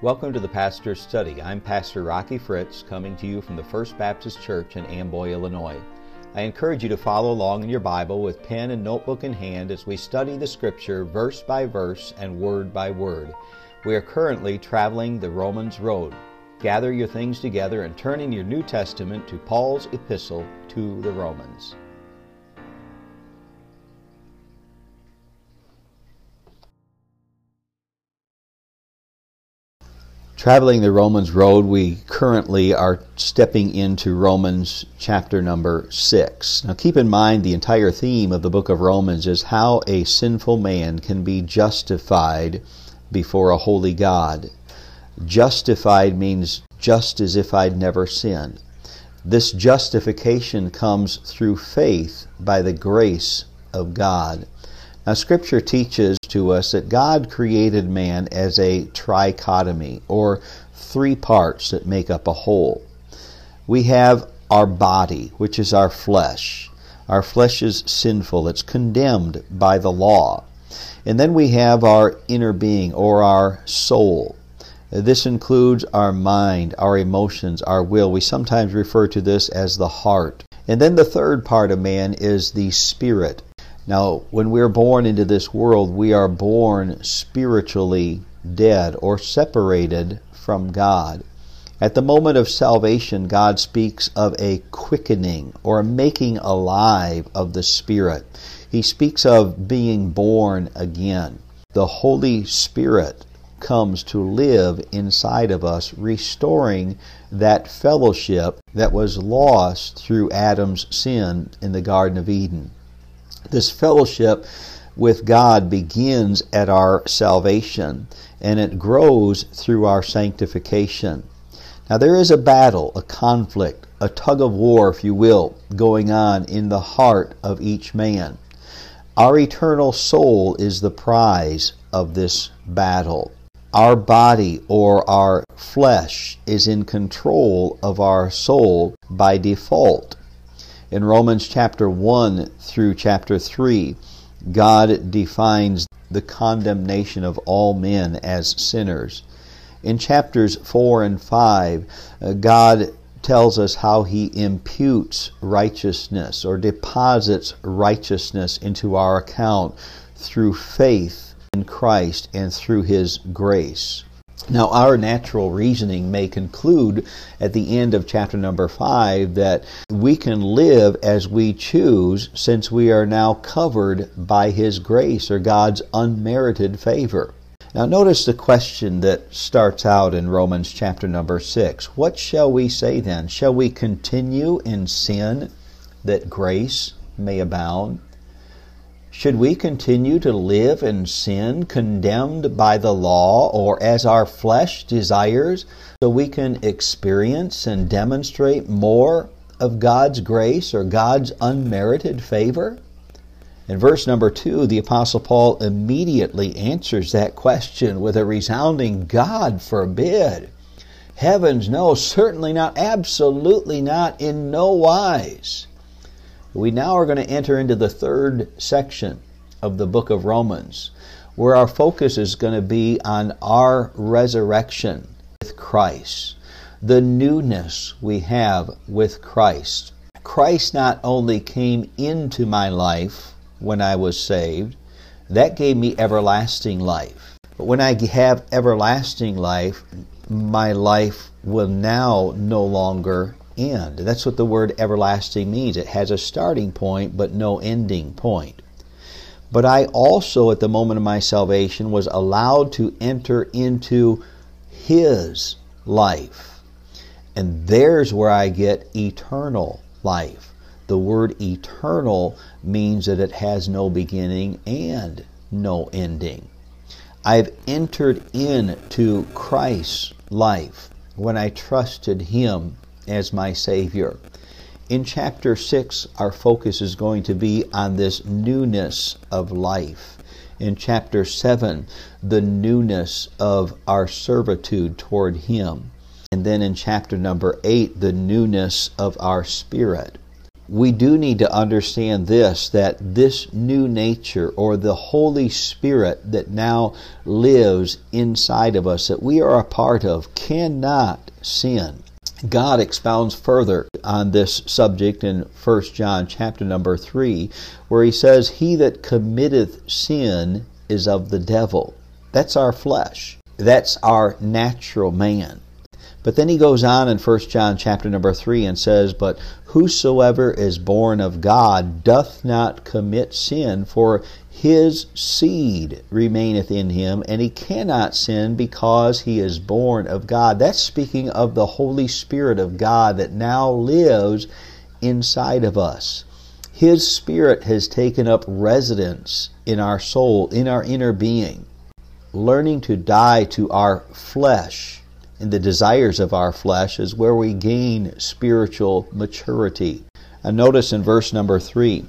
Welcome to the Pastor's Study. I'm Pastor Rocky Fritz, coming to you from the First Baptist Church in Amboy, Illinois. I encourage you to follow along in your Bible with pen and notebook in hand as we study the Scripture verse by verse and word by word. We are currently traveling the Romans Road. Gather your things together and turn in your New Testament to Paul's epistle to the Romans. Traveling the Romans road, we currently are stepping into Romans chapter number 6. Now keep in mind the entire theme of the book of Romans is how a sinful man can be justified before a holy God. Justified means just as if I'd never sinned. This justification comes through faith by the grace of God. Now, Scripture teaches to us that God created man as a trichotomy, or three parts that make up a whole. We have our body, which is our flesh. Our flesh is sinful, it's condemned by the law. And then we have our inner being, or our soul. This includes our mind, our emotions, our will. We sometimes refer to this as the heart. And then the third part of man is the spirit. Now, when we're born into this world, we are born spiritually dead or separated from God. At the moment of salvation, God speaks of a quickening or making alive of the Spirit. He speaks of being born again. The Holy Spirit comes to live inside of us, restoring that fellowship that was lost through Adam's sin in the Garden of Eden. This fellowship with God begins at our salvation and it grows through our sanctification. Now, there is a battle, a conflict, a tug of war, if you will, going on in the heart of each man. Our eternal soul is the prize of this battle. Our body or our flesh is in control of our soul by default. In Romans chapter 1 through chapter 3, God defines the condemnation of all men as sinners. In chapters 4 and 5, uh, God tells us how he imputes righteousness or deposits righteousness into our account through faith in Christ and through his grace. Now, our natural reasoning may conclude at the end of chapter number five that we can live as we choose since we are now covered by His grace or God's unmerited favor. Now, notice the question that starts out in Romans chapter number six. What shall we say then? Shall we continue in sin that grace may abound? Should we continue to live in sin, condemned by the law, or as our flesh desires, so we can experience and demonstrate more of God's grace or God's unmerited favor? In verse number two, the Apostle Paul immediately answers that question with a resounding God forbid. Heavens, no, certainly not, absolutely not, in no wise. We now are going to enter into the third section of the book of Romans, where our focus is going to be on our resurrection with Christ, the newness we have with Christ. Christ not only came into my life when I was saved, that gave me everlasting life. But when I have everlasting life, my life will now no longer end. That's what the word everlasting means. It has a starting point but no ending point. But I also, at the moment of my salvation, was allowed to enter into His life. And there's where I get eternal life. The word eternal means that it has no beginning and no ending. I've entered into Christ's life when I trusted Him as my Savior. In chapter 6, our focus is going to be on this newness of life. In chapter 7, the newness of our servitude toward Him. And then in chapter number 8, the newness of our spirit. we do need to understand this that this new nature or the Holy Spirit that now lives inside of us, that we are a part of, cannot sin. God expounds further on this subject in 1 John chapter number 3, where he says, He that committeth sin is of the devil. That's our flesh. That's our natural man. But then he goes on in 1 John chapter number 3 and says, But whosoever is born of God doth not commit sin, for his seed remaineth in him, and he cannot sin because he is born of God. That's speaking of the Holy Spirit of God that now lives inside of us. His Spirit has taken up residence in our soul, in our inner being. Learning to die to our flesh And the desires of our flesh is where we gain spiritual maturity. And notice in verse number 3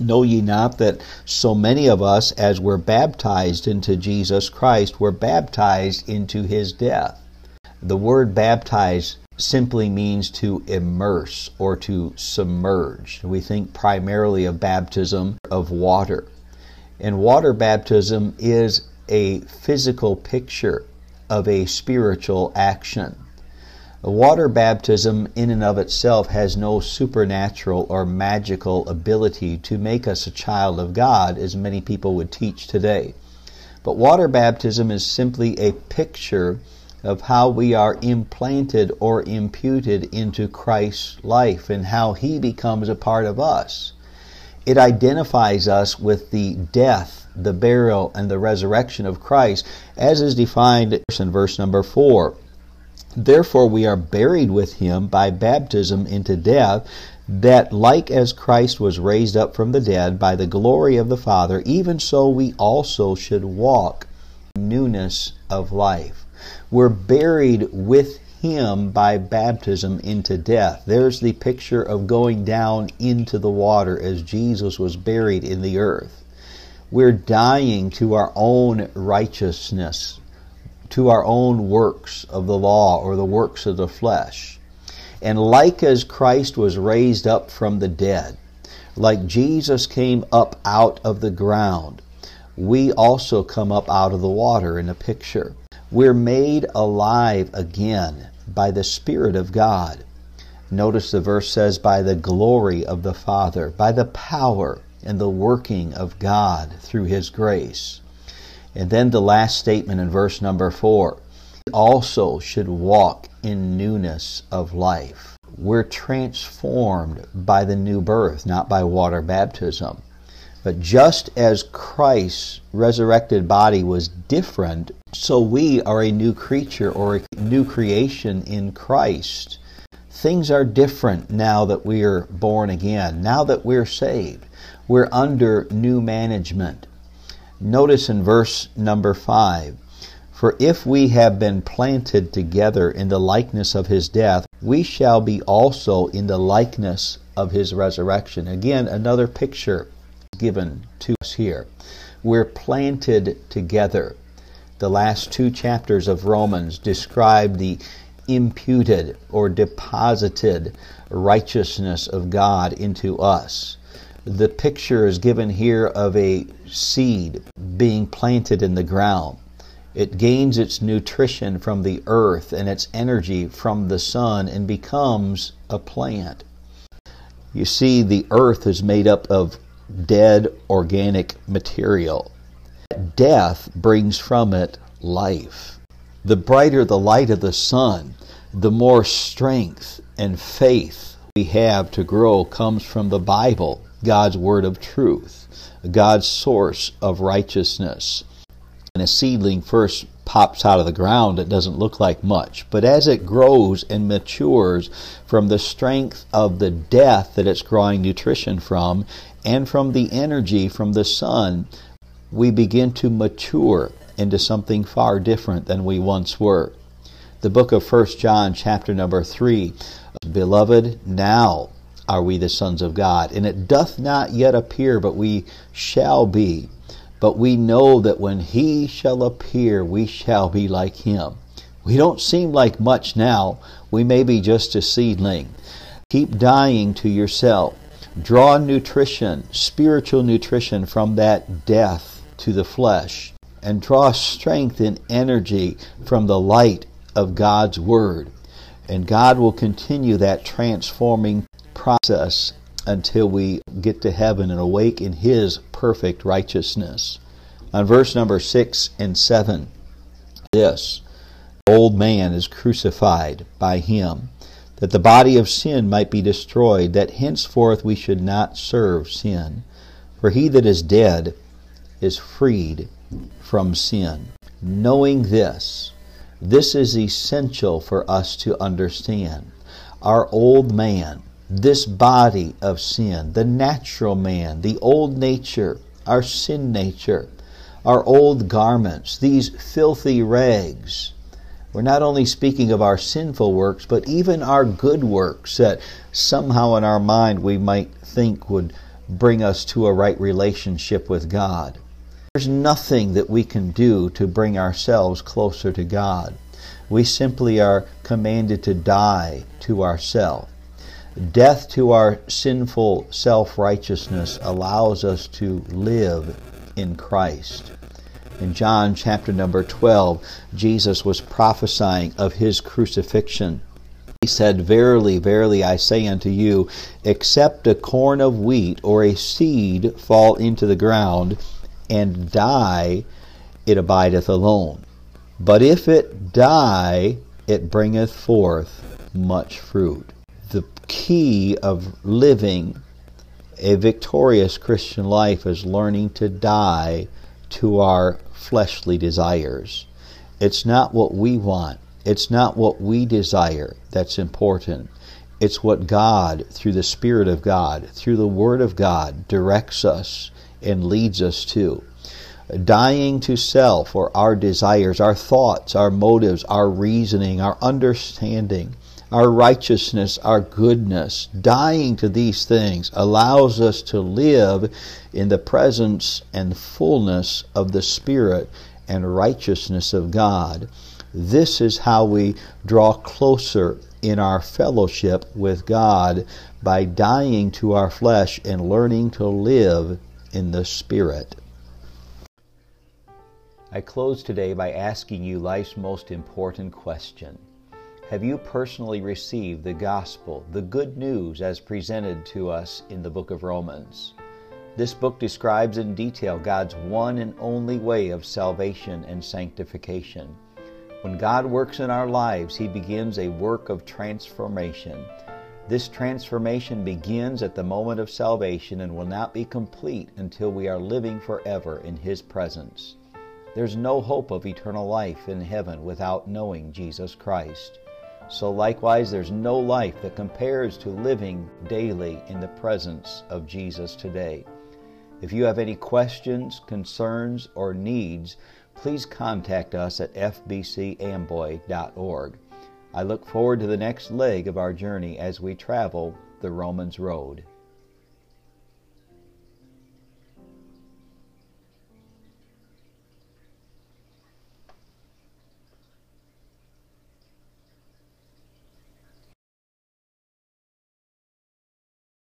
Know ye not that so many of us, as were baptized into Jesus Christ, were baptized into his death? The word baptize simply means to immerse or to submerge. We think primarily of baptism of water. And water baptism is a physical picture of a spiritual action. Water baptism, in and of itself, has no supernatural or magical ability to make us a child of God, as many people would teach today. But water baptism is simply a picture of how we are implanted or imputed into Christ's life and how He becomes a part of us. It identifies us with the death the burial, and the resurrection of Christ, as is defined in verse number 4. Therefore, we are buried with him by baptism into death, that like as Christ was raised up from the dead by the glory of the Father, even so we also should walk newness of life. We're buried with him by baptism into death. There's the picture of going down into the water as Jesus was buried in the earth. We're dying to our own righteousness, to our own works of the law or the works of the flesh. And like as Christ was raised up from the dead, like Jesus came up out of the ground, we also come up out of the water in a picture. We're made alive again by the Spirit of God. Notice the verse says, by the glory of the Father, by the power and the working of God through His grace. And then the last statement in verse number four also should walk in newness of life. We're transformed by the new birth, not by water baptism. But just as Christ's resurrected body was different, so we are a new creature or a new creation in Christ. Things are different now that we are born again, now that we're saved we're under new management. Notice in verse number 5 For if we have been planted together in the likeness of his death, we shall be also in the likeness of his resurrection. Again, another picture given to us here. We're planted together. The last two chapters of Romans describe the imputed or deposited righteousness of God into us. The picture is given here of a seed being planted in the ground. It gains its nutrition from the earth and its energy from the sun and becomes a plant. You see, the earth is made up of dead organic material. Death brings from it life. The brighter the light of the sun, the more strength and faith we have to grow comes from the Bible God's word of truth, God's source of righteousness. When a seedling first pops out of the ground, it doesn't look like much. But as it grows and matures from the strength of the death that it's drawing nutrition from and from the energy from the sun, we begin to mature into something far different than we once were. The book of 1 John, chapter number 3 Beloved, now are we the sons of God. And it doth not yet appear, but we shall be. But we know that when he shall appear, we shall be like him. We don't seem like much now. We may be just a seedling. Keep dying to yourself. Draw nutrition, spiritual nutrition from that death to the flesh, and draw strength and energy from the light of God's Word. And God will continue that transforming process until we get to heaven and awake in His perfect righteousness. On verse number 6 and 7, this old man is crucified by Him, that the body of sin might be destroyed, that henceforth we should not serve sin. For he that is dead is freed from sin. Knowing this, this is essential for us to understand. Our old man, this body of sin, the natural man, the old nature, our sin nature, our old garments, these filthy rags. We're not only speaking of our sinful works, but even our good works that somehow in our mind we might think would bring us to a right relationship with God. There's nothing that we can do to bring ourselves closer to God. We simply are commanded to die to ourselves. Death to our sinful self righteousness allows us to live in Christ. In John chapter number 12, Jesus was prophesying of his crucifixion. He said, Verily, verily, I say unto you, except a corn of wheat or a seed fall into the ground and die, it abideth alone. But if it die, it bringeth forth much fruit the key of living a victorious Christian life is learning to die to our fleshly desires. It's not what we want, it's not what we desire that's important. It's what God, through the Spirit of God, through the Word of God, directs us and leads us to. Dying to self or our desires, our thoughts, our motives, our reasoning, our understanding our righteousness, our goodness, dying to these things allows us to live in the presence and fullness of the Spirit and righteousness of God. This is how we draw closer in our fellowship with God by dying to our flesh and learning to live in the Spirit. I close today by asking you life's most important question. Have you personally received the gospel, the good news as presented to us in the book of Romans? This book describes in detail God's one and only way of salvation and sanctification. When God works in our lives, He begins a work of transformation. This transformation begins at the moment of salvation and will not be complete until we are living forever in His presence. There's no hope of eternal life in heaven without knowing Jesus Christ. So likewise, there's no life that compares to living daily in the presence of Jesus today. If you have any questions, concerns, or needs, please contact us at fbcamboy.org. I look forward to the next leg of our journey as we travel the Romans Road.